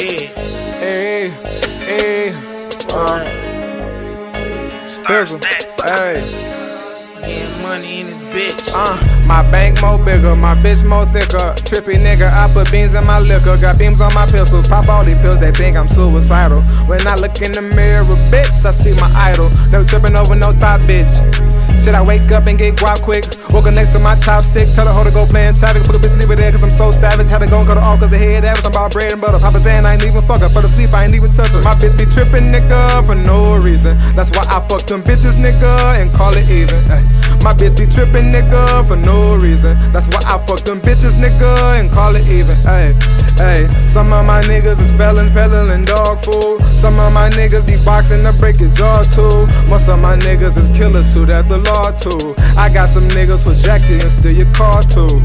shit. Hey, hey, uh, Fizzle, hey. Getting money in this bitch. Uh, my bank more bigger, my bitch more thicker. Trippy nigga, I put beans in my liquor. Got beams on my pistols, pop all these pills, they think I'm suicidal. When I look in the mirror, bitch, I see my idol. Never tripping over no thought, bitch. Shit, I wake up and get guap quick. Walking next to my chopstick. Tell the hoe to go playing traffic. Fuck a bitch, leave so savage. Had to go and cut her off cause the head average. I'm about bread and butter. Papa saying I ain't even fuck her. For the sleep, I ain't even touch her. My bitch be tripping, nigga, for no reason. That's why I fuck them bitches, nigga, and call it even. Ay. My bitch be tripping, nigga, for no reason. That's why I fuck them bitches, nigga, and call it even. Ay, ay. Some of my niggas is felons, peddling dog food. Some of my niggas be boxing to break your jaw too. Most of my niggas is killers, shoot at the law too. I got some niggas with jacket and steal your car too.